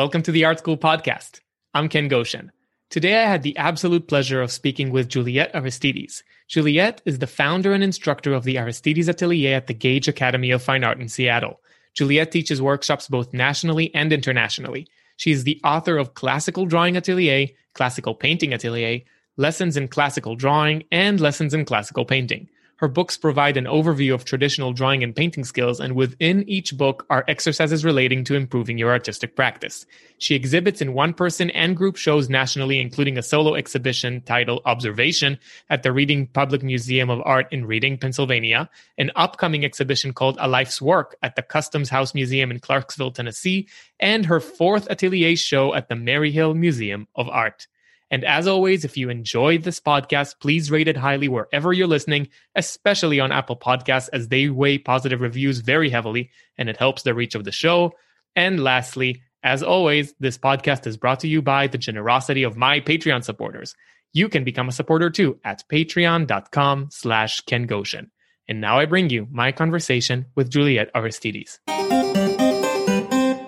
Welcome to the Art School Podcast. I'm Ken Goshen. Today I had the absolute pleasure of speaking with Juliette Aristides. Juliette is the founder and instructor of the Aristides Atelier at the Gage Academy of Fine Art in Seattle. Juliette teaches workshops both nationally and internationally. She is the author of Classical Drawing Atelier, Classical Painting Atelier, Lessons in Classical Drawing, and Lessons in Classical Painting. Her books provide an overview of traditional drawing and painting skills, and within each book are exercises relating to improving your artistic practice. She exhibits in one person and group shows nationally, including a solo exhibition titled Observation at the Reading Public Museum of Art in Reading, Pennsylvania, an upcoming exhibition called A Life's Work at the Customs House Museum in Clarksville, Tennessee, and her fourth atelier show at the Maryhill Museum of Art. And as always, if you enjoyed this podcast, please rate it highly wherever you're listening, especially on Apple Podcasts, as they weigh positive reviews very heavily and it helps the reach of the show. And lastly, as always, this podcast is brought to you by the generosity of my Patreon supporters. You can become a supporter too at patreon.com slash Ken Goshen. And now I bring you my conversation with Juliette Aristides.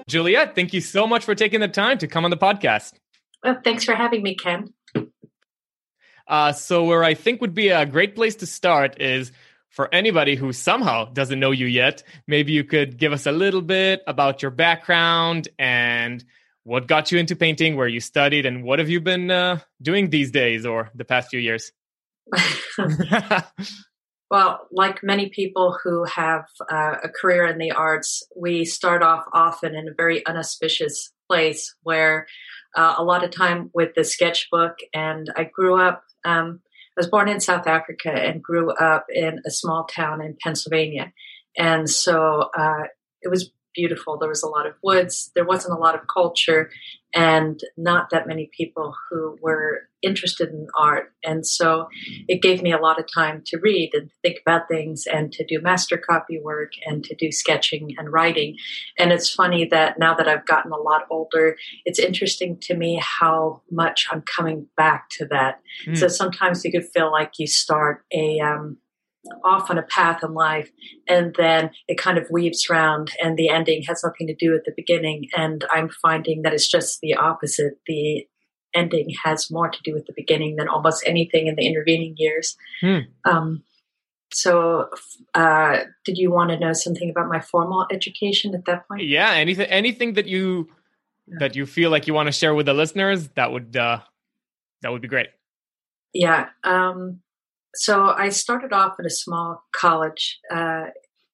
Juliette, thank you so much for taking the time to come on the podcast. Well, thanks for having me, Ken. Uh, so, where I think would be a great place to start is for anybody who somehow doesn't know you yet, maybe you could give us a little bit about your background and what got you into painting, where you studied, and what have you been uh, doing these days or the past few years? well, like many people who have uh, a career in the arts, we start off often in a very unauspicious place where uh, a lot of time with the sketchbook. And I grew up, um, I was born in South Africa and grew up in a small town in Pennsylvania. And so uh, it was beautiful. There was a lot of woods. There wasn't a lot of culture and not that many people who were interested in art. And so it gave me a lot of time to read and think about things and to do master copy work and to do sketching and writing. And it's funny that now that I've gotten a lot older, it's interesting to me how much I'm coming back to that. Mm. So sometimes you could feel like you start a, um, off on a path in life and then it kind of weaves around and the ending has nothing to do with the beginning. And i'm finding that it's just the opposite. The ending has more to do with the beginning than almost anything in the intervening years. Hmm. um, so uh, did you want to know something about my formal education at that point? Yeah anything anything that you that you feel like you want to share with the listeners that would uh, that would be great. Yeah um, so I started off at a small college uh,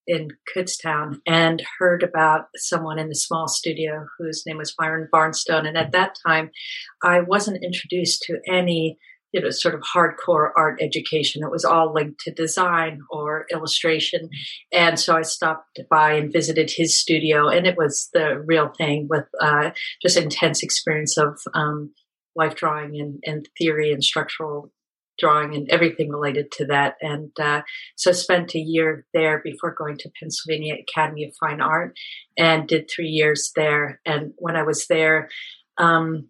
in Kutztown and heard about someone in the small studio whose name was Byron Barnstone. And at that time, I wasn't introduced to any you know, sort of hardcore art education. It was all linked to design or illustration. And so I stopped by and visited his studio, and it was the real thing with uh, just intense experience of um, life drawing and, and theory and structural drawing and everything related to that. And uh, so spent a year there before going to Pennsylvania Academy of Fine Art and did three years there. And when I was there, um,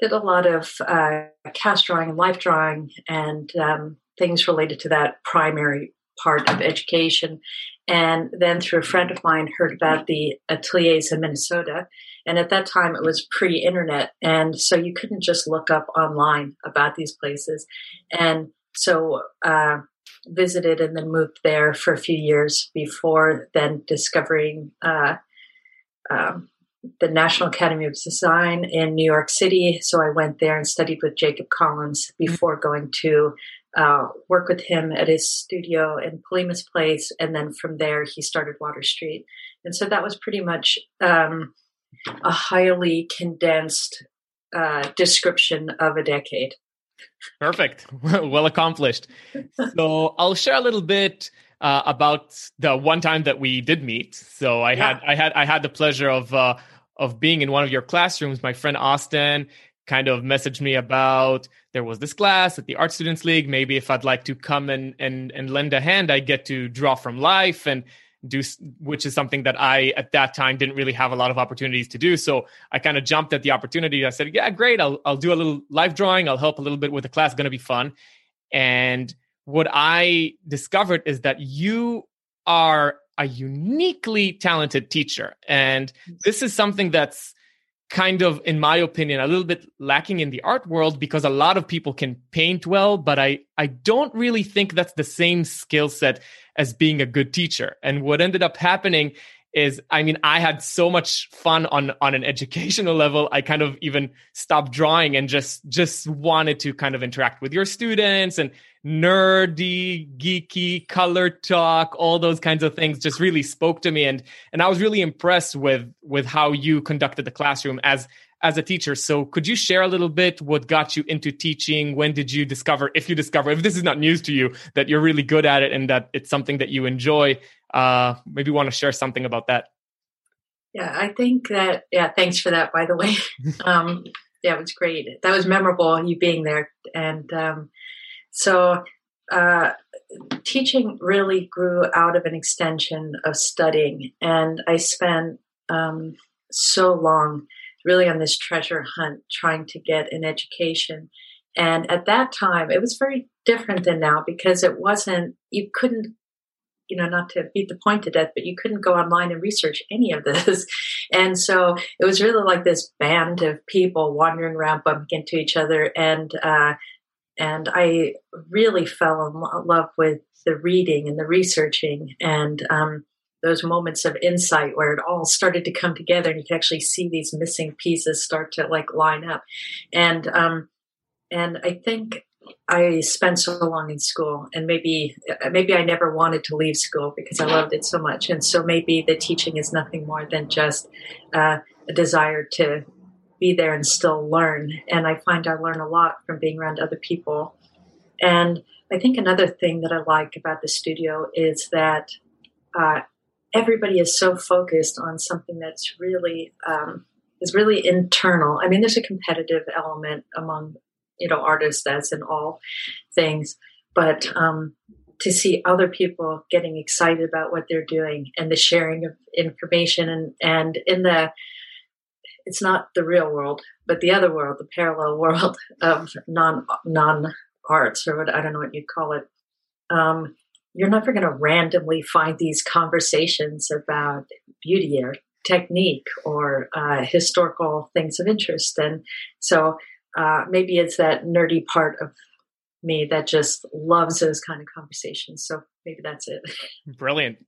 did a lot of uh, cast drawing and life drawing and um, things related to that primary part of education. And then through a friend of mine heard about the ateliers in Minnesota and at that time, it was pre internet. And so you couldn't just look up online about these places. And so, uh, visited and then moved there for a few years before then discovering uh, um, the National Academy of Design in New York City. So I went there and studied with Jacob Collins before going to uh, work with him at his studio in Polimas Place. And then from there, he started Water Street. And so that was pretty much um, a highly condensed uh, description of a decade. Perfect. well accomplished. So I'll share a little bit uh, about the one time that we did meet. So I yeah. had I had I had the pleasure of uh, of being in one of your classrooms. My friend Austin kind of messaged me about there was this class at the Art Students League. Maybe if I'd like to come and and and lend a hand, I get to draw from life and do which is something that I at that time didn't really have a lot of opportunities to do. So I kind of jumped at the opportunity. I said, "Yeah, great. I'll I'll do a little live drawing. I'll help a little bit with the class. Going to be fun." And what I discovered is that you are a uniquely talented teacher, and this is something that's kind of in my opinion a little bit lacking in the art world because a lot of people can paint well but i i don't really think that's the same skill set as being a good teacher. And what ended up happening is i mean i had so much fun on on an educational level i kind of even stopped drawing and just just wanted to kind of interact with your students and nerdy, geeky, color talk, all those kinds of things just really spoke to me. And and I was really impressed with with how you conducted the classroom as as a teacher. So could you share a little bit what got you into teaching? When did you discover if you discover if this is not news to you that you're really good at it and that it's something that you enjoy? Uh maybe want to share something about that. Yeah, I think that yeah, thanks for that by the way. um yeah, it was great. That was memorable you being there and um so uh, teaching really grew out of an extension of studying, and I spent um, so long really on this treasure hunt trying to get an education. And at that time, it was very different than now because it wasn't, you couldn't, you know, not to beat the point to death, but you couldn't go online and research any of this. And so it was really like this band of people wandering around, bumping into each other and, uh, and I really fell in love with the reading and the researching and um, those moments of insight where it all started to come together and you could actually see these missing pieces start to like line up. And um, and I think I spent so long in school, and maybe maybe I never wanted to leave school because I loved it so much. And so maybe the teaching is nothing more than just uh, a desire to be there and still learn. And I find I learn a lot from being around other people. And I think another thing that I like about the studio is that uh, everybody is so focused on something that's really um, is really internal. I mean, there's a competitive element among you know artists as in all things, but um, to see other people getting excited about what they're doing and the sharing of information and and in the it's not the real world, but the other world, the parallel world of non non arts or what I don't know what you'd call it. Um, you're never going to randomly find these conversations about beauty or technique or uh, historical things of interest, and so uh, maybe it's that nerdy part of me that just loves those kind of conversations. So maybe that's it. Brilliant.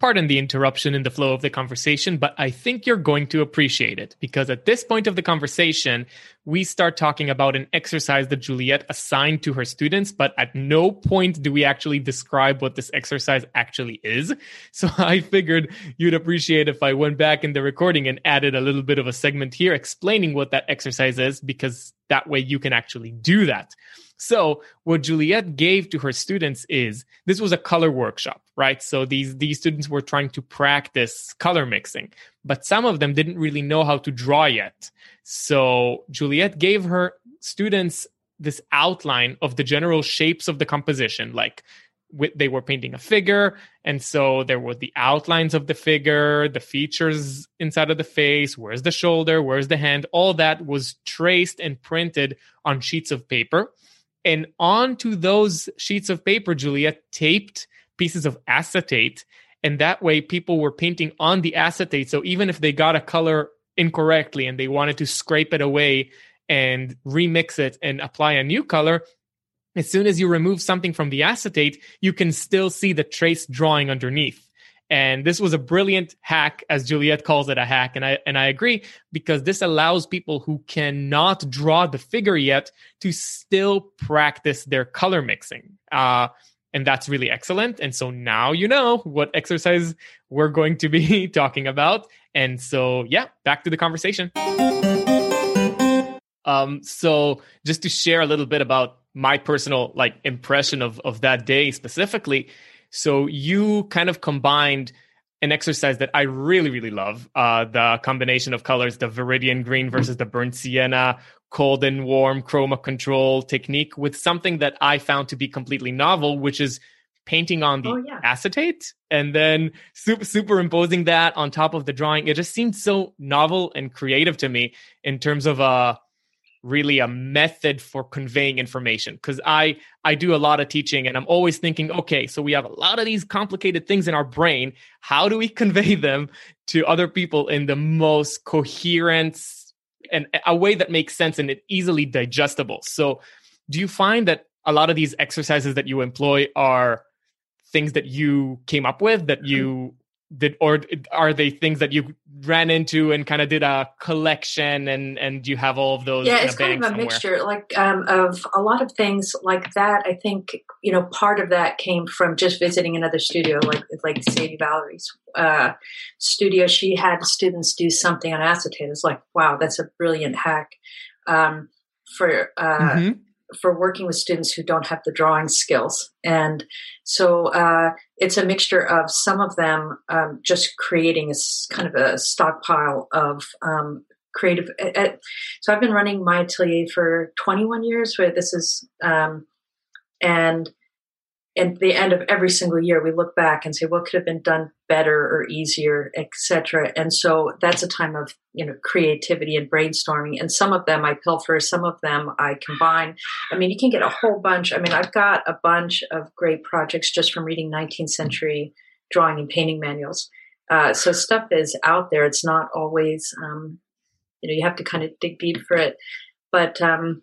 Pardon the interruption in the flow of the conversation, but I think you're going to appreciate it because at this point of the conversation, we start talking about an exercise that Juliette assigned to her students, but at no point do we actually describe what this exercise actually is. So I figured you'd appreciate if I went back in the recording and added a little bit of a segment here explaining what that exercise is because that way you can actually do that. So what Juliette gave to her students is this was a color workshop, right? So these these students were trying to practice color mixing, but some of them didn't really know how to draw yet. So Juliette gave her students this outline of the general shapes of the composition, like they were painting a figure and so there were the outlines of the figure the features inside of the face where's the shoulder where's the hand all that was traced and printed on sheets of paper and onto those sheets of paper, Juliette taped pieces of acetate. And that way, people were painting on the acetate. So even if they got a color incorrectly and they wanted to scrape it away and remix it and apply a new color, as soon as you remove something from the acetate, you can still see the trace drawing underneath. And this was a brilliant hack, as Juliette calls it a hack. And I, and I agree because this allows people who cannot draw the figure yet to still practice their color mixing. Uh, and that's really excellent. And so now you know what exercise we're going to be talking about. And so, yeah, back to the conversation. Um, so just to share a little bit about my personal like impression of of that day specifically so you kind of combined an exercise that I really, really love. Uh, the combination of colors, the Viridian green versus the burnt sienna, cold and warm chroma control technique with something that I found to be completely novel, which is painting on the oh, yeah. acetate and then super, superimposing that on top of the drawing. It just seemed so novel and creative to me in terms of a really a method for conveying information because i i do a lot of teaching and i'm always thinking okay so we have a lot of these complicated things in our brain how do we convey them to other people in the most coherent and a way that makes sense and it easily digestible. So do you find that a lot of these exercises that you employ are things that you came up with that mm-hmm. you did or are they things that you ran into and kind of did a collection and and you have all of those yeah it's kind of a somewhere? mixture like um, of a lot of things like that. I think you know part of that came from just visiting another studio like like sadie valeri's uh, studio. She had students do something on acetate. It's like wow that's a brilliant hack um, for uh, mm-hmm for working with students who don't have the drawing skills. And so uh, it's a mixture of some of them um, just creating a kind of a stockpile of um, creative. So I've been running my atelier for 21 years. Where this is, um, and at the end of every single year we look back and say what could have been done better or easier etc and so that's a time of you know creativity and brainstorming. And some of them i pilfer some of them i combine. I mean you can get a whole bunch. I mean i've got a bunch of great projects just from reading 19th century drawing and painting manuals. Uh, so stuff is out there. It's not always um, you know you have to kind of dig deep for it. But um,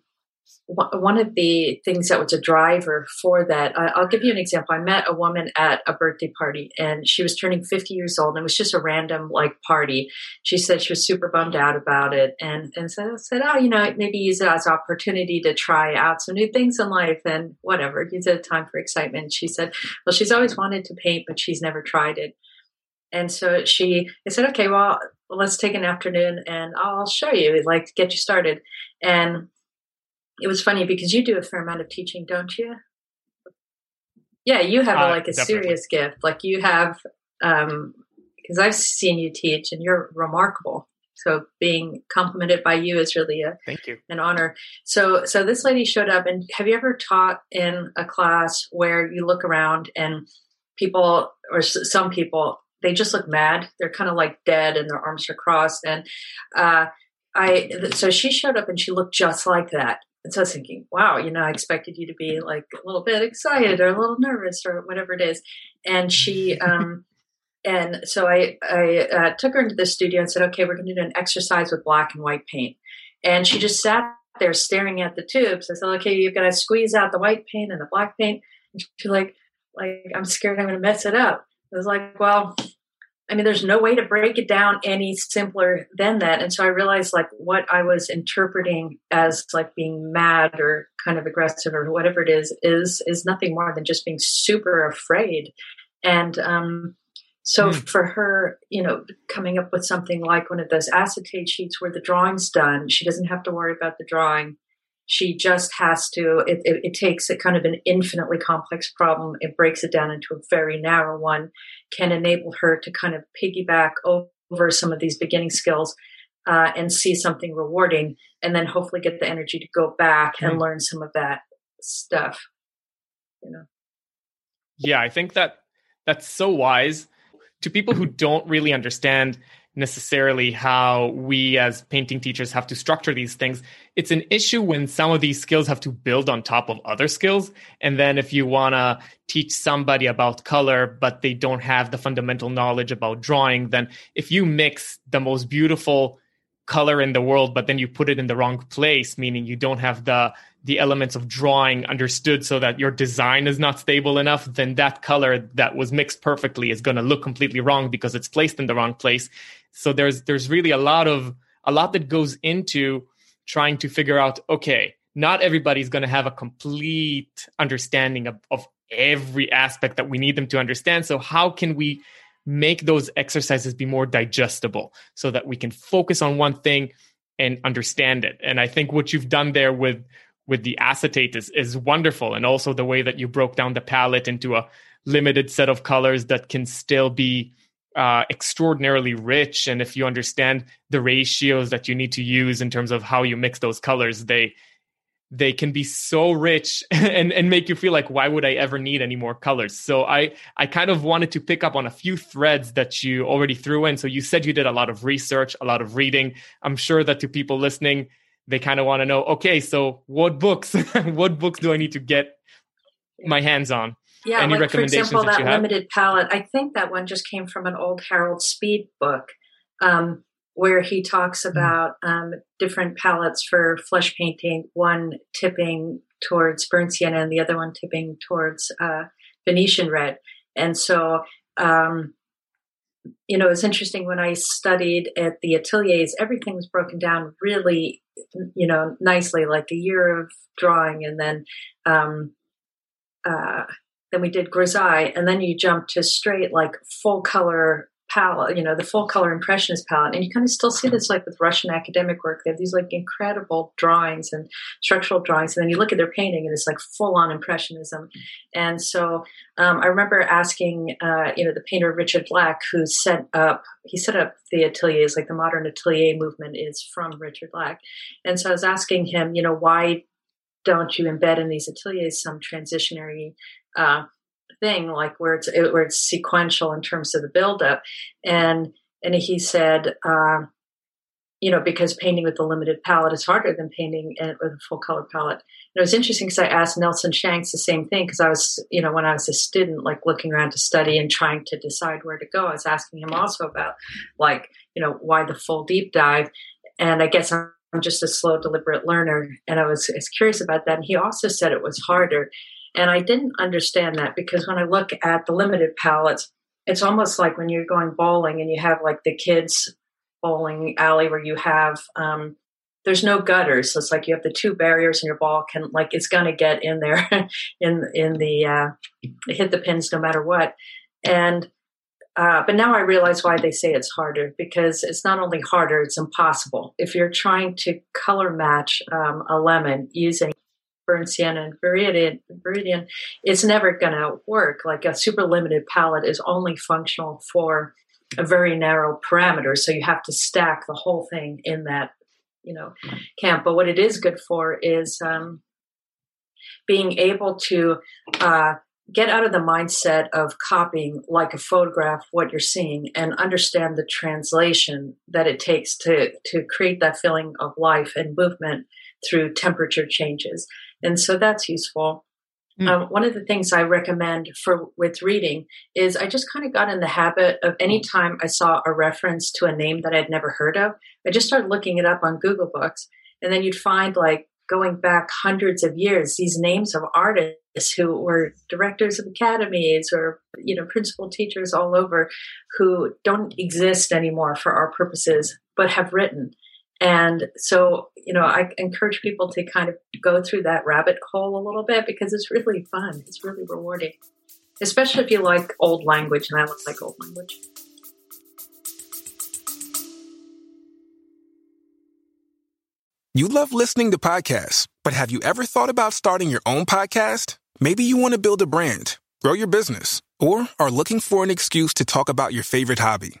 one of the things that was a driver for that, I'll give you an example. I met a woman at a birthday party and she was turning 50 years old and it was just a random like party. She said she was super bummed out about it and, and so I said, oh, you know, maybe use it as an opportunity to try out some new things in life and whatever, use it time for excitement. She said, well, she's always wanted to paint, but she's never tried it. And so she, I said, okay, well, let's take an afternoon and I'll show you, like, get you started. And it was funny because you do a fair amount of teaching, don't you? Yeah, you have uh, like a definitely. serious gift. Like you have, um, because I've seen you teach, and you're remarkable. So being complimented by you is really a thank you an honor. So so this lady showed up, and have you ever taught in a class where you look around and people or some people they just look mad. They're kind of like dead, and their arms are crossed. And uh, I so she showed up, and she looked just like that. And so I was thinking, wow, you know, I expected you to be like a little bit excited or a little nervous or whatever it is. And she, um, and so I, I uh, took her into the studio and said, okay, we're going to do an exercise with black and white paint. And she just sat there staring at the tubes. I said, okay, you've got to squeeze out the white paint and the black paint. And she's like, like, I'm scared I'm going to mess it up. I was like, well, I mean, there's no way to break it down any simpler than that. And so I realized like what I was interpreting as like being mad or kind of aggressive or whatever it is, is, is nothing more than just being super afraid. And, um, so mm. for her, you know, coming up with something like one of those acetate sheets where the drawing's done, she doesn't have to worry about the drawing she just has to it, it, it, takes a kind of an infinitely complex problem it breaks it down into a very narrow one can enable her to kind of piggyback over some of these beginning skills uh, and see something rewarding and then hopefully get the energy to go back mm-hmm. and learn some of that stuff you know yeah i think that that's so wise to people who don't really understand necessarily how we as painting teachers have to structure these things. It's an issue when some of these skills have to build on top of other skills. And then if you want to teach somebody about color, but they don't have the fundamental knowledge about drawing, then if you mix the most beautiful color in the world, but then you put it in the wrong place, meaning you don't have the the elements of drawing understood so that your design is not stable enough, then that color that was mixed perfectly is going to look completely wrong because it's placed in the wrong place. So there's there's really a lot of a lot that goes into trying to figure out okay, not everybody's going to have a complete understanding of, of every aspect that we need them to understand. So how can we make those exercises be more digestible so that we can focus on one thing and understand it? And I think what you've done there with with the acetate is, is wonderful. And also the way that you broke down the palette into a limited set of colors that can still be uh, extraordinarily rich. And if you understand the ratios that you need to use in terms of how you mix those colors they they can be so rich and and make you feel like why would i ever need any more colors? So i i kind of wanted to pick up on a few threads that you already threw in. So you said you did a lot of research a lot of reading. I'm sure that to people listening they kind of want to know okay so what books what books do i need to get my hands on yeah any like recommendations for example that, that, limited palette i think that one just came from an old harold speed book um, where he talks Hmm. about um, different palettes for flesh painting, one tipping towards burnt sienna and the other one tipping towards uh, Venetian red. And so, um, you know, it's interesting when I studied at the ateliers, everything was broken down really, you know, nicely, like a year of drawing and then. Um, uh, then we did grisaille, and then you jump to straight like full color palette, you know, the full color impressionist palette. And you kind of still see this like with Russian academic work. They have these like incredible drawings and structural drawings. And then you look at their painting and it's like full on impressionism. And so um, I remember asking, uh, you know, the painter Richard Lack, who set up, he set up the ateliers, like the modern atelier movement is from Richard Lack. And so I was asking him, you know, why don't you embed in these ateliers some transitionary uh, thing, like where it's where it's sequential in terms of the buildup. And and he said, uh, you know, because painting with a limited palette is harder than painting with a full color palette. And it was interesting because I asked Nelson Shanks the same thing because I was, you know, when I was a student, like looking around to study and trying to decide where to go, I was asking him also about, like, you know, why the full deep dive. And I guess I'm I'm just a slow, deliberate learner. And I was, was, curious about that. And he also said it was harder. And I didn't understand that because when I look at the limited palettes, it's almost like when you're going bowling and you have like the kids bowling alley where you have, um, there's no gutters. So it's like you have the two barriers and your ball can like, it's going to get in there in, in the, uh, hit the pins no matter what. And, uh, but now I realize why they say it's harder because it's not only harder, it's impossible. If you're trying to color match um, a lemon using burnt sienna and viridian, viridian it's never going to work. Like a super limited palette is only functional for a very narrow parameter. So you have to stack the whole thing in that, you know, camp. But what it is good for is um, being able to uh, get out of the mindset of copying like a photograph what you're seeing and understand the translation that it takes to to create that feeling of life and movement through temperature changes and so that's useful mm. um, one of the things i recommend for with reading is i just kind of got in the habit of anytime i saw a reference to a name that i'd never heard of i just started looking it up on google books and then you'd find like going back hundreds of years these names of artists who were directors of academies or you know principal teachers all over who don't exist anymore for our purposes but have written and so you know i encourage people to kind of go through that rabbit hole a little bit because it's really fun it's really rewarding especially if you like old language and i like old language You love listening to podcasts, but have you ever thought about starting your own podcast? Maybe you want to build a brand, grow your business, or are looking for an excuse to talk about your favorite hobby.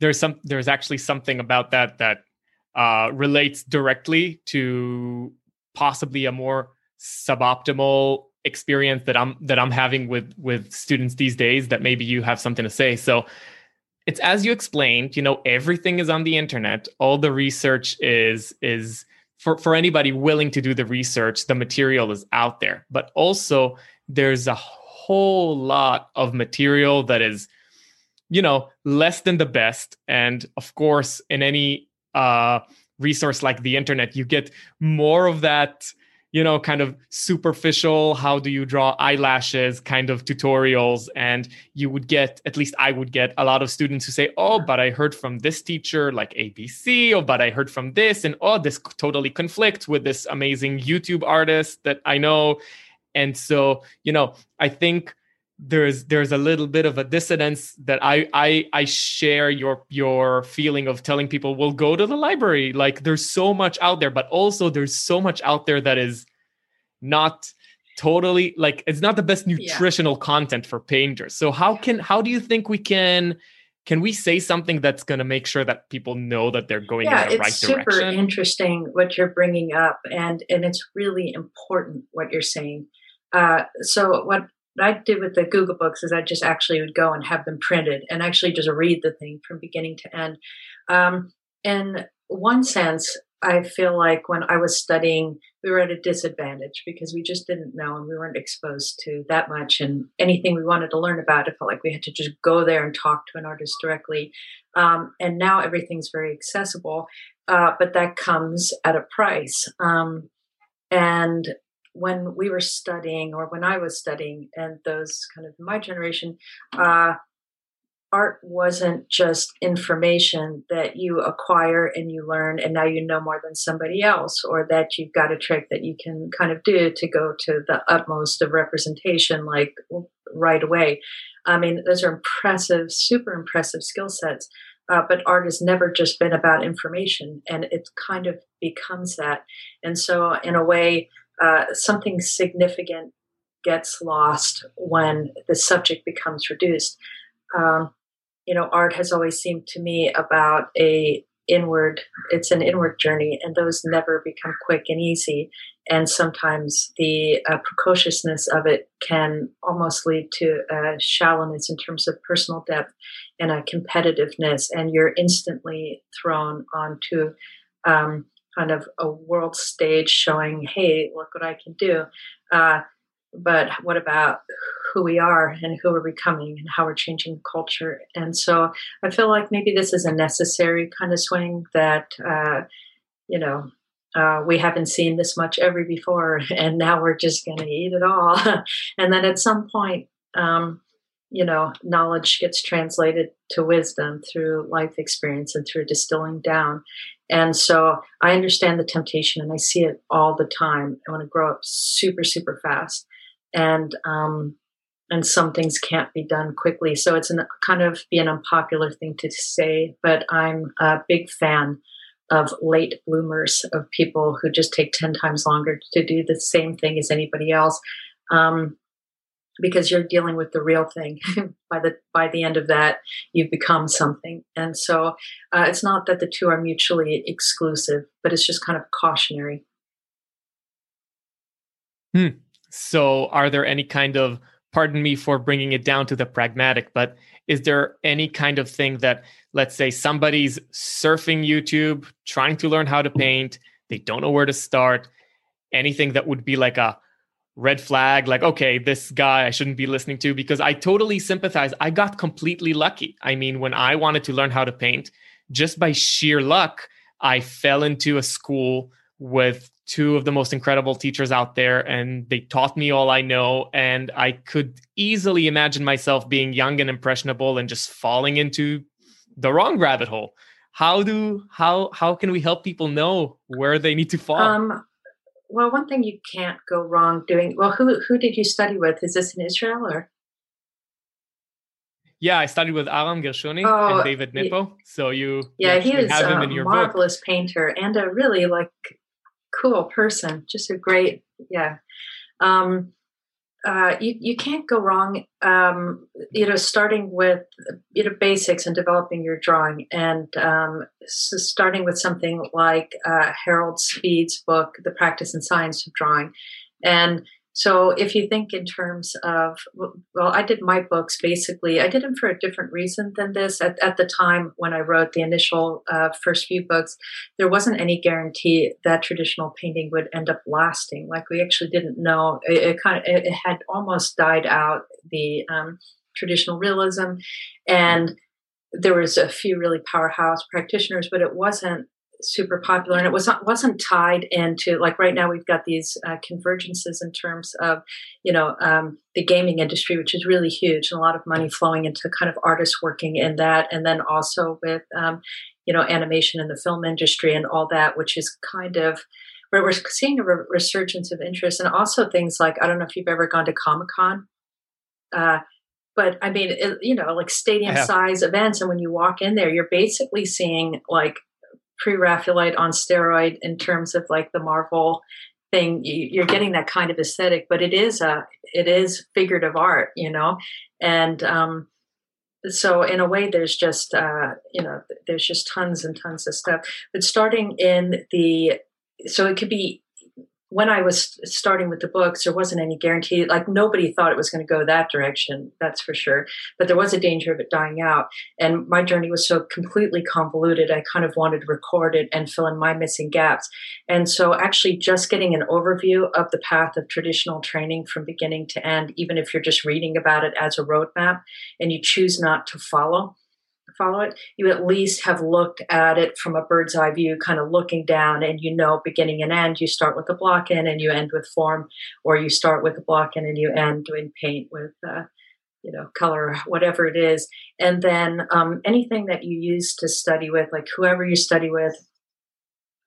there's some there's actually something about that that uh, relates directly to possibly a more suboptimal experience that I'm that I'm having with with students these days that maybe you have something to say. So it's as you explained, you know, everything is on the internet. All the research is is for for anybody willing to do the research, the material is out there. But also there's a whole lot of material that is you know less than the best and of course in any uh resource like the internet you get more of that you know, kind of superficial, how do you draw eyelashes kind of tutorials. And you would get, at least I would get a lot of students who say, oh, but I heard from this teacher like ABC, or but I heard from this, and oh, this totally conflicts with this amazing YouTube artist that I know. And so, you know, I think there's there's a little bit of a dissonance that I I I share your your feeling of telling people we'll go to the library like there's so much out there but also there's so much out there that is not totally like it's not the best nutritional yeah. content for painters so how can how do you think we can can we say something that's going to make sure that people know that they're going yeah, in the right direction? it's super interesting what you're bringing up, and and it's really important what you're saying. Uh, so what what I did with the Google Books is I just actually would go and have them printed and actually just read the thing from beginning to end. Um, in one sense, I feel like when I was studying, we were at a disadvantage because we just didn't know and we weren't exposed to that much. And anything we wanted to learn about, it felt like we had to just go there and talk to an artist directly. Um, and now everything's very accessible, uh, but that comes at a price. Um, and when we were studying or when I was studying and those kind of my generation, uh, art wasn't just information that you acquire and you learn and now you know more than somebody else or that you've got a trick that you can kind of do to go to the utmost of representation like right away. I mean, those are impressive, super impressive skill sets. Uh, but art has never just been about information and it kind of becomes that. And so, in a way, uh, something significant gets lost when the subject becomes reduced. Um, you know, art has always seemed to me about a inward. It's an inward journey, and those never become quick and easy. And sometimes the uh, precociousness of it can almost lead to a shallowness in terms of personal depth and a competitiveness, and you're instantly thrown onto um, kind of a world stage showing, hey, look what I can do. Uh, but what about who we are and who are we're becoming and how we're changing culture? And so I feel like maybe this is a necessary kind of swing that, uh, you know, uh, we haven't seen this much ever before, and now we're just going to eat it all. and then at some point, um, you know, knowledge gets translated to wisdom through life experience and through distilling down. And so I understand the temptation and I see it all the time. I want to grow up super, super fast. And, um, and some things can't be done quickly. So it's an, kind of be an unpopular thing to say, but I'm a big fan of late bloomers, of people who just take 10 times longer to do the same thing as anybody else. Um, because you're dealing with the real thing. By the by the end of that you've become something. And so uh, it's not that the two are mutually exclusive but it's just kind of cautionary. Hmm. so are there any kind of pardon me for bringing it down to the pragmatic but is there any kind of thing that let's say somebody's surfing youtube trying to learn how to paint they don't know where to start anything that would be like a red flag like okay this guy i shouldn't be listening to because i totally sympathize. I got completely lucky. I mean when i wanted to learn how to paint just by sheer luck i fell into a school with two of the most incredible teachers out there and they taught me all i know and i could easily imagine myself being young and impressionable and just falling into the wrong rabbit hole. How do how how can we help people know where they need to fall? Um, well, one thing you can't go wrong doing. Well, who who did you study with? Is this in Israel or? Yeah, I studied with Aram Gershuni oh, and David Nippo. So you yeah, he is a marvelous book. painter and a really like cool person. Just a great yeah. Um, uh, you you can't go wrong. Um, you know, starting with you know basics and developing your drawing, and um, so starting with something like uh, Harold Speed's book, "The Practice and Science of Drawing," and so if you think in terms of, well, I did my books basically, I did them for a different reason than this. At, at the time when I wrote the initial uh, first few books, there wasn't any guarantee that traditional painting would end up lasting. Like we actually didn't know. It, it kind of, it, had almost died out the um, traditional realism, and there was a few really powerhouse practitioners, but it wasn't super popular and it was wasn't tied into like right now we've got these uh, convergences in terms of you know um, the gaming industry which is really huge and a lot of money flowing into kind of artists working in that and then also with um, you know animation in the film industry and all that which is kind of where we're seeing a re- resurgence of interest and also things like i don't know if you've ever gone to comic-con uh, but I mean, it, you know, like stadium size events, and when you walk in there, you're basically seeing like pre-Raphaelite on steroid in terms of like the Marvel thing. You're getting that kind of aesthetic, but it is a it is figurative art, you know, and um, so in a way, there's just uh, you know there's just tons and tons of stuff. But starting in the so it could be when I was starting with the books, there wasn't any guarantee. Like nobody thought it was going to go that direction, that's for sure. But there was a danger of it dying out. And my journey was so completely convoluted. I kind of wanted to record it and fill in my missing gaps. And so actually just getting an overview of the path of traditional training from beginning to end, even if you're just reading about it as a roadmap and you choose not to follow, follow it, you at least have looked at it from a bird's eye view, kind of looking down, and you know beginning and end. You start with a block in and you end with form, or you start with a block in and you end doing paint with, uh, you know, color, whatever it is. And then um, anything that you use to study with, like whoever you study with,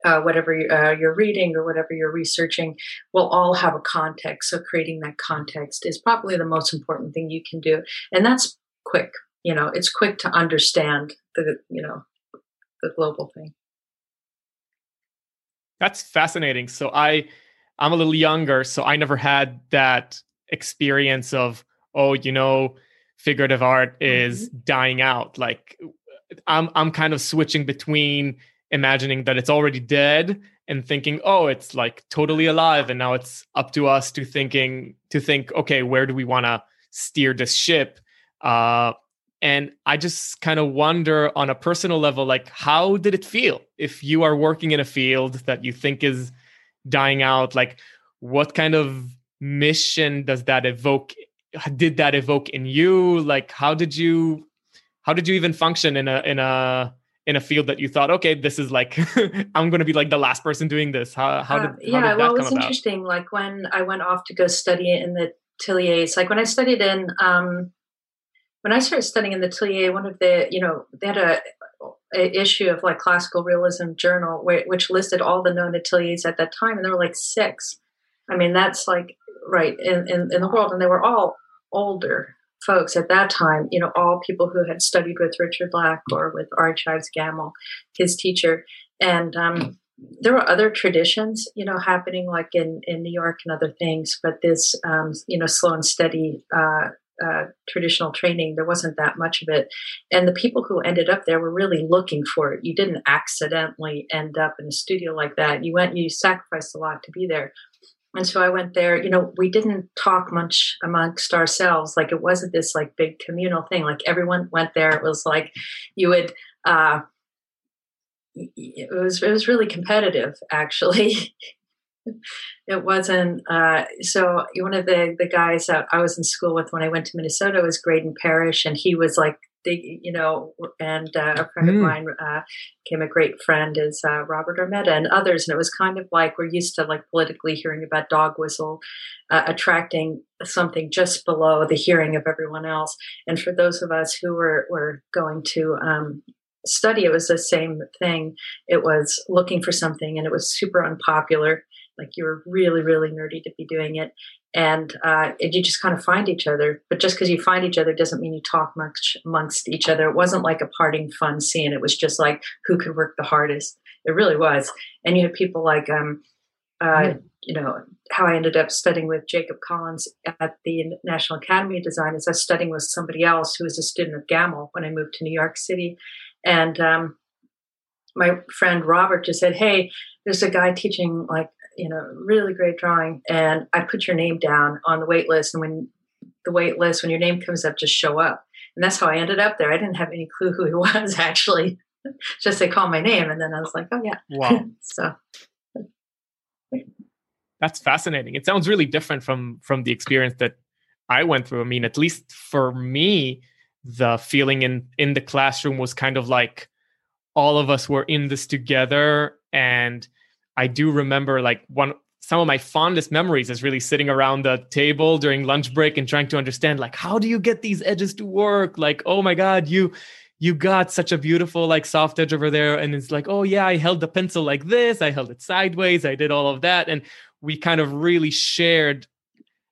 uh, whatever uh, you're reading or whatever you're researching will all have a context. So creating that context is probably the most important thing you can do. And that's quick you know it's quick to understand the you know the global thing. That's fascinating. So i i'm a little younger so i never had that experience of oh you know figurative art is mm-hmm. dying out. Like i'm i'm kind of switching between imagining that it's already dead and thinking oh it's like totally alive and now it's up to us to thinking to think okay where do we want to steer this ship? Uh and I just kind of wonder on a personal level, like, how did it feel if you are working in a field that you think is dying out? Like, what kind of mission does that evoke? Did that evoke in you? Like, how did you, how did you even function in a, in a, in a field that you thought, okay, this is like, I'm going to be like the last person doing this. How, how did, uh, yeah, how did well, it was interesting. Like when I went off to go study in the Ateliers, like when I studied in, um, when I started studying in the Atelier, one of the, you know, they had a, a issue of like classical realism journal where, which listed all the known ateliers at that time, and there were like six. I mean, that's like right in, in, in the world, and they were all older folks at that time. You know, all people who had studied with Richard Lack or with Chives Gammell, his teacher, and um, there were other traditions, you know, happening like in in New York and other things, but this, um, you know, slow and steady uh, uh, traditional training, there wasn't that much of it. And the people who ended up there were really looking for it. You didn't accidentally end up in a studio like that. You went, you sacrificed a lot to be there. And so I went there, you know, we didn't talk much amongst ourselves. Like it wasn't this like big communal thing. Like everyone went there. It was like you would, uh, it was it was really competitive actually it wasn't. Uh, so one of the the guys that I was in school with when I went to Minnesota was Graydon Parrish, and he was like the you know, and uh, a friend mm. of hmm. mine uh, became a great friend is uh, Robert Armetta and others, and it was kind of like we're used to like politically hearing about dog whistle uh, attracting something just below the hearing of everyone else, and for those of us who were were going to um, study it was the same thing it was looking for something and it was super unpopular like you were really really nerdy to be doing it. And uh, you just kind of find each other. But just because you find each other doesn't mean you talk much amongst each other. It wasn't like a parting fun scene. It was just like who could work the hardest? It really was. And you had people like um, uh, you know how i ended up studying with jacob collins at the national academy of design is i was studying with somebody else who was a student of gammell when i moved to new york city. And um, my friend robert just said hey there's a guy teaching like you know, really great drawing. And I put your name down on the wait list. And when the wait list, when your name comes up, just show up. And that's how I ended up there. I didn't have any clue who he was actually. just they called my name. And then I was like, oh, yeah. Wow. so. That's fascinating. It sounds really different from from the experience that I went through. I mean, at least for me, the feeling in in the classroom was kind of like all of us were in this together and i do remember like one some of my fondest memories is really sitting around the table during lunch break and trying to understand like how do you get these edges to work? Like oh my god you you got such a beautiful like soft edge over there. And it's like oh yeah i held the pencil like this i held it sideways i did all of that. And we kind of really shared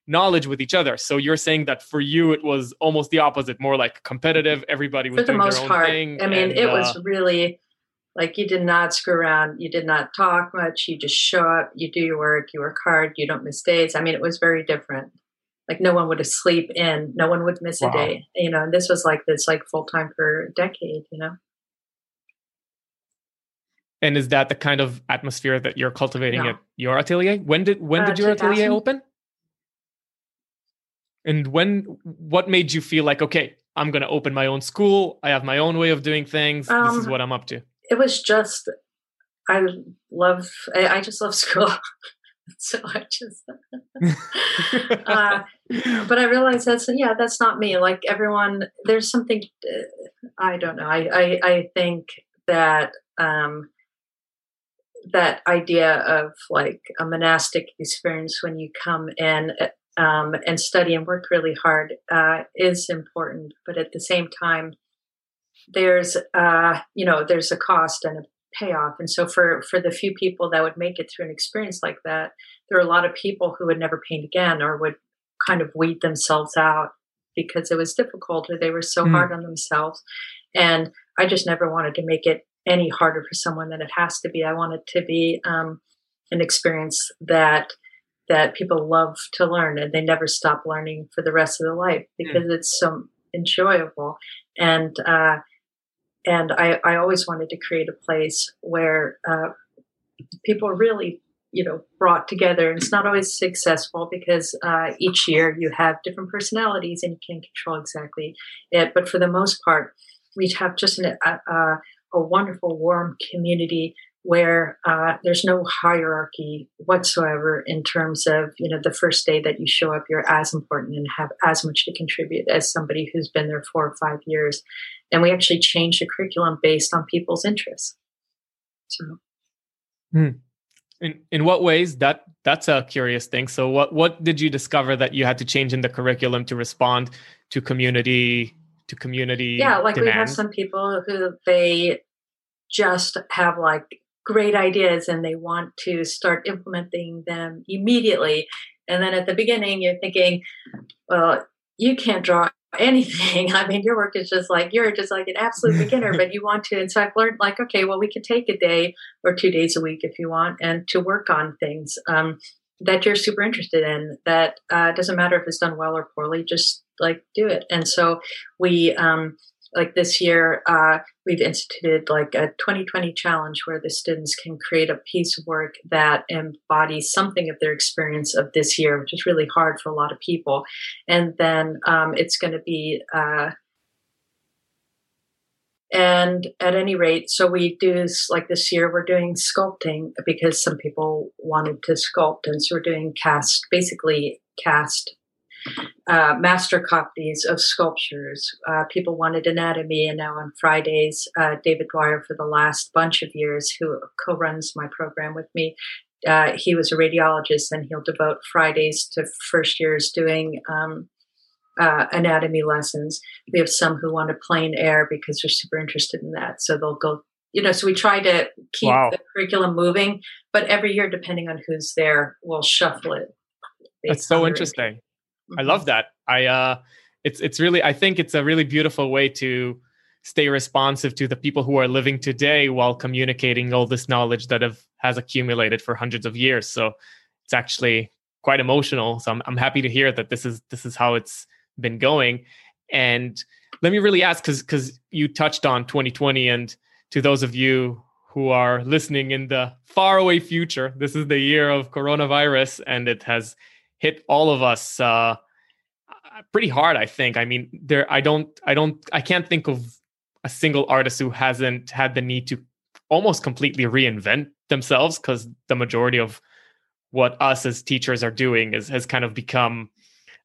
knowledge with each other. So you're saying that for you it was almost the opposite more like competitive everybody was for the doing most their own part. thing i mean and, it uh, was really like you did not screw around you did not talk much you just show up you do your work you work hard you don't miss days. I mean it was very different. Like no one would sleep in no one would miss Wow. a day you know and this was like this like full time for a decade you know? And is that the kind of atmosphere that you're cultivating No. at your atelier? When did when Uh, did your atelier open? And when what made you feel like okay i'm going to open my own school i have my own way of doing things this is Um, what i'm up to it was just i love i, I just love school so i just uh, but I realized that's yeah, that's not me. Like everyone, there's something uh, I don't know. I I, I think that um, that idea of like a monastic experience when you come in um, and study and work really hard uh, is important, but at the same time, there's uh, you know there's a cost and a payoff, and so for for the few people that would make it through an experience like that, there are a lot of people who would never paint again or would kind of weed themselves out because it was difficult or they were so Mm. hard on themselves. And I just never wanted to make it any harder for someone than it has to be. I want it to be um, an experience that that people love to learn and they never stop learning for the rest of their life because it's so enjoyable. And uh, and I, I always wanted to create a place where uh, people really you know brought together. And it's not always successful because uh, each year you have different personalities and you can't control exactly it. But for the most part we have just an, a, a, wonderful warm community where uh, there's no hierarchy whatsoever in terms of you know the first day that you show up you're as important and have as much to contribute as somebody who's been there four or five years and we actually change the curriculum based on people's interests. So. Hmm. In in what ways? That that's a curious thing. So what what did you discover that you had to change in the curriculum to respond to community to community yeah like we have some people who they just have like great ideas and they want to start implementing them immediately. And then at the beginning you're thinking well you can't draw anything. I mean your work is just like you're just like an absolute beginner but you want to and so i've learned like okay well we can take a day or two days a week if you want and to work on things um, that you're super interested in that uh, doesn't matter if it's done well or poorly just like do it. And so we um, like this year uh, we've instituted like a 2020 challenge where the students can create a piece of work that embodies something of their experience of this year which is really hard for a lot of people. And then um, it's going to be uh, and at any rate so we do like this year we're doing sculpting because some people wanted to sculpt. And so we're doing cast basically cast uh, master copies of sculptures. Uh, people wanted anatomy, and now on Fridays, uh, David Dwyer, for the last bunch of years, who co runs my program with me, uh, he was a radiologist, and he'll devote Fridays to first years doing um, uh, anatomy lessons. We have some who want to plein air because they're super interested in that, so they'll go. You know, so we try to keep Wow. the curriculum moving, but every year, depending on who's there, we'll shuffle it. That's so their interesting. I love that. I uh it's it's really I think it's a really beautiful way to stay responsive to the people who are living today while communicating all this knowledge that have has accumulated for hundreds of years. So it's actually quite emotional. So I'm I'm happy to hear that this is this is how it's been going. And let me really ask because because you touched on 2020 and to those of you who are listening in the faraway future, this is the year of coronavirus and it has hit all of us uh, pretty hard. I think. I mean, there. I don't. I don't. I can't think of a single artist who hasn't had the need to almost completely reinvent themselves because the majority of what us as teachers are doing is has kind of become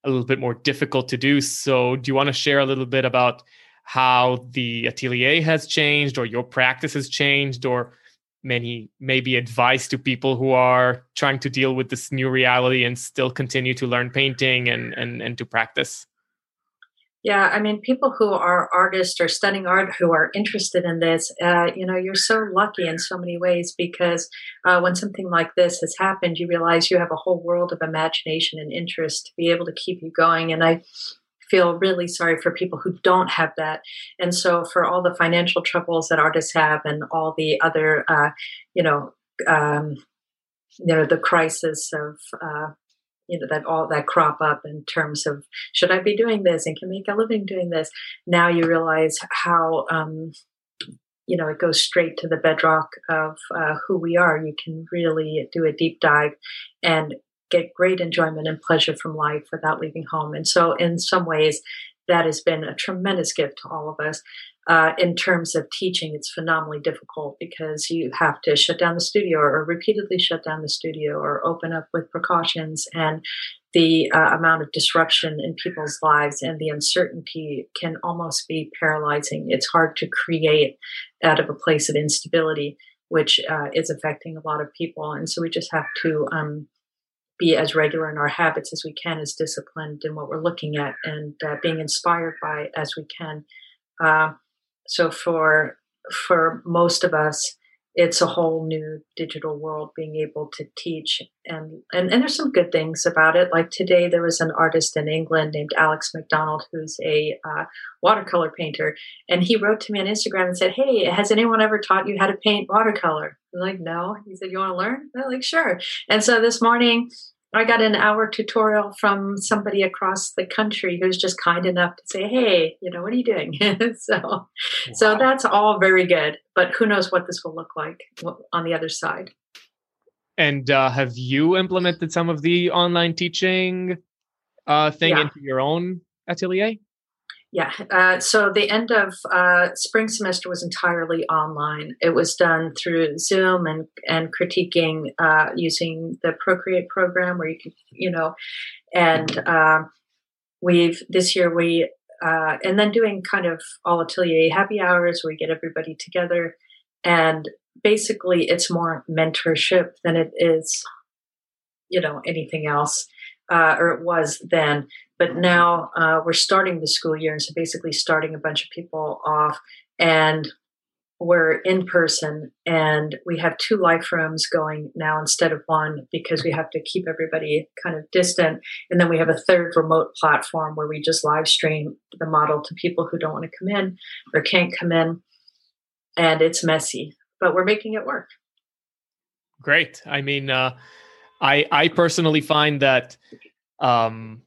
a little bit more difficult to do. So, do you want to share a little bit about how the atelier has changed or your practice has changed or many maybe advice to people who are trying to deal with this new reality and still continue to learn painting and and, and to practice yeah, I mean, people who are artists or studying art who are interested in this, uh, you know, you're so lucky in so many ways because uh, when something like this has happened, you realize you have a whole world of imagination and interest to be able to keep you going. And I feel really sorry for people who don't have that. And so, for all the financial troubles that artists have and all the other, uh, you know, um, you know, the crisis of uh, you know that all that crop up in terms of should I be doing this and can make a living doing this. Now you realize how um, you know it goes straight to the bedrock of uh, who we are. You can really do a deep dive and get great enjoyment and pleasure from life without leaving home. And so, in some ways, that has been a tremendous gift to all of us. Uh, in terms of teaching, it's phenomenally difficult because you have to shut down the studio or repeatedly shut down the studio or open up with precautions. And the uh, amount of disruption in people's lives and the uncertainty can almost be paralyzing. It's hard to create out of a place of instability, which uh, is affecting a lot of people. And so we just have to um, be as regular in our habits as we can, as disciplined in what we're looking at, and uh, being inspired by as we can. Uh, so for for most of us, it's a whole new digital world being able to teach and, and and there's some good things about it. Like today there was an artist in england named alex mcdonald who's a uh, watercolor painter and he wrote to me on instagram and said hey has anyone ever taught you how to paint watercolor? I'm like no. He said you want to learn? I'm like sure. And so this morning I got an hour tutorial from somebody across the country who's just kind enough to say, "Hey, you know, what are you doing?" so, wow. so that's all very good. But who knows what this will look like on the other side? And uh, have you implemented some of the online teaching uh, thing yeah. into your own atelier? Yeah. Uh, so the end of uh, spring semester was entirely online. It was done through Zoom and and critiquing uh, using the Procreate program, where you could, you know, and uh, we've this year we uh, and then doing kind of all atelier happy hours where we get everybody together, and basically it's more mentorship than it is, you know, anything else uh, or it was then. But now uh, we're starting the school year, and so basically starting a bunch of people off, and we're in person, and we have two life rooms going now instead of one because we have to keep everybody kind of distant, and then we have a third remote platform where we just live stream the model to people who don't want to come in or can't come in, and it's messy, but we're making it work. Great. I mean. Uh I I personally find that um,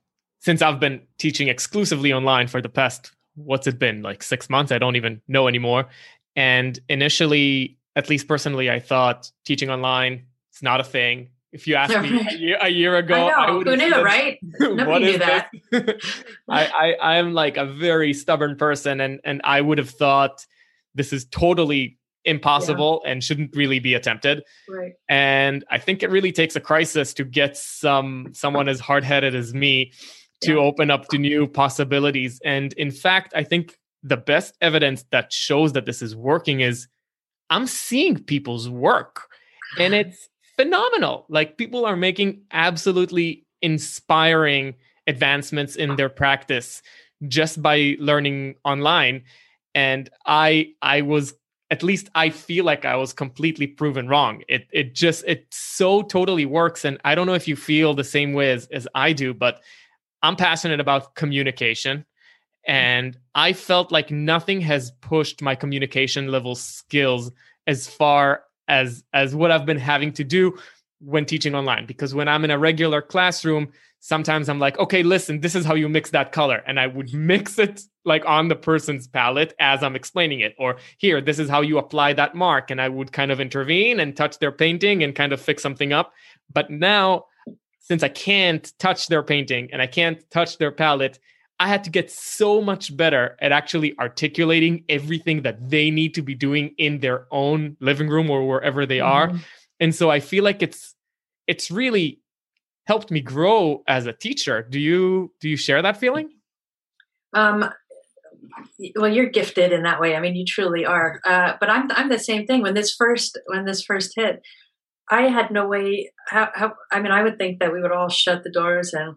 since I've been teaching exclusively online for the past what's it been like six months, I don't even know anymore. And initially, at least personally, I thought teaching online is not a thing. If you asked me a year, a year ago, I, know. I Who knew, said, right? Nobody knew that. I, I I am like a very stubborn person, and and I would have thought this is totally impossible yeah. and shouldn't really be attempted. Right. And I think it really takes a crisis to get some someone as hard-headed as me to yeah. open up to new possibilities. And in fact, I think the best evidence that shows that this is working is I'm seeing people's work and it's phenomenal. Like people are making absolutely inspiring advancements in their practice just by learning online and i i was at least I feel like I was completely proven wrong. It it just it so totally works. And I don't know if you feel the same way as, as I do, but I'm passionate about communication. And I felt like nothing has pushed my communication level skills as far as as what I've been having to do when teaching online. Because when I'm in a regular classroom, sometimes I'm like, okay, listen, this is how you mix that color. And I would mm-hmm. mix it like on the person's palette as I'm explaining it. Or here, this is how you apply that mark. And I would kind of intervene and touch their painting and kind of fix something up. But now, since I can't touch their painting and I can't touch their palette, I had to get so much better at actually articulating everything that they need to be doing in their own living room or wherever they mm-hmm. are. And so I feel like it's it's really helped me grow as a teacher. Do you do you share that feeling? Um, well, you're gifted in that way. I mean, you truly are. Uh, but I'm I'm the same thing. When this first when this first hit, I had no way. How, how I mean, I would think that we would all shut the doors and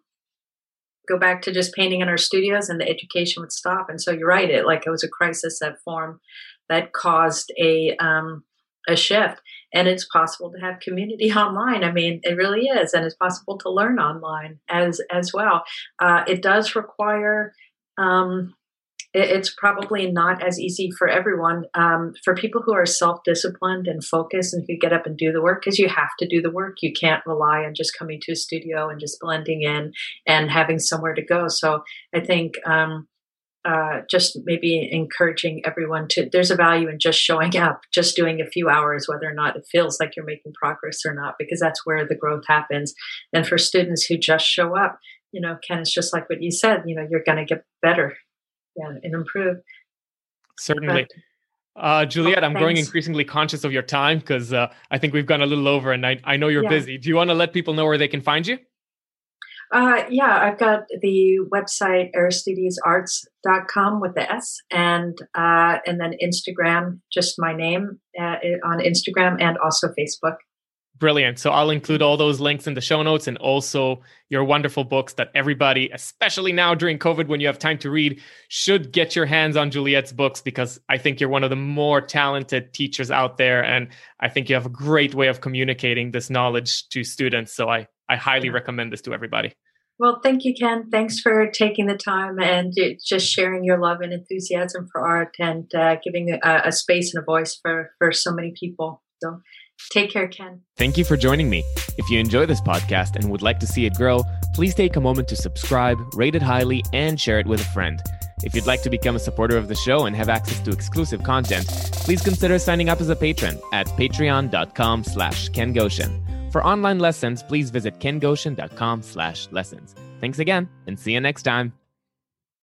go back to just painting in our studios, and the education would stop. And so you're right. It like it was a crisis that formed that caused a um, a shift. And it's possible to have community online. I mean, it really is, and it's possible to learn online as as well. Uh, it does require. Um, it's probably not as easy for everyone. Um, for people who are self disciplined and focused and who get up and do the work, because you have to do the work. You can't rely on just coming to a studio and just blending in and having somewhere to go. So I think um, uh, just maybe encouraging everyone to there's a value in just showing up just doing a few hours whether or not it feels like you're making progress or not because that's where the growth happens and for students who just show up you know ken it's just like what you said you know you're going to get better yeah, and improve certainly but, uh, Juliette, oh, I'm growing increasingly conscious of your time because uh, I think we've gone a little over and I, I know you're yeah. busy. Do you want to let people know where they can find you? Uh, yeah, I've got the website aristidesarts.com with the S and uh, and then Instagram, just my name uh, on Instagram and also Facebook. Brilliant. So I'll include all those links in the show notes and also your wonderful books that everybody, especially now during COVID when you have time to read, should get your hands on Juliette's books because I think you're one of the more talented teachers out there. And I think you have a great way of communicating this knowledge to students. So I I highly recommend this to everybody. Well, thank you, Ken. Thanks for taking the time and just sharing your love and enthusiasm for art and uh, giving a, a, space and a voice for, for so many people. So take care, Ken. Thank you for joining me. If you enjoy this podcast and would like to see it grow, please take a moment to subscribe, rate it highly, and share it with a friend. If you'd like to become a supporter of the show and have access to exclusive content, please consider signing up as a patron at patreon.com slash Ken Goshen. For online lessons, please visit kengoshen.com slash lessons. Thanks again, and see you next time.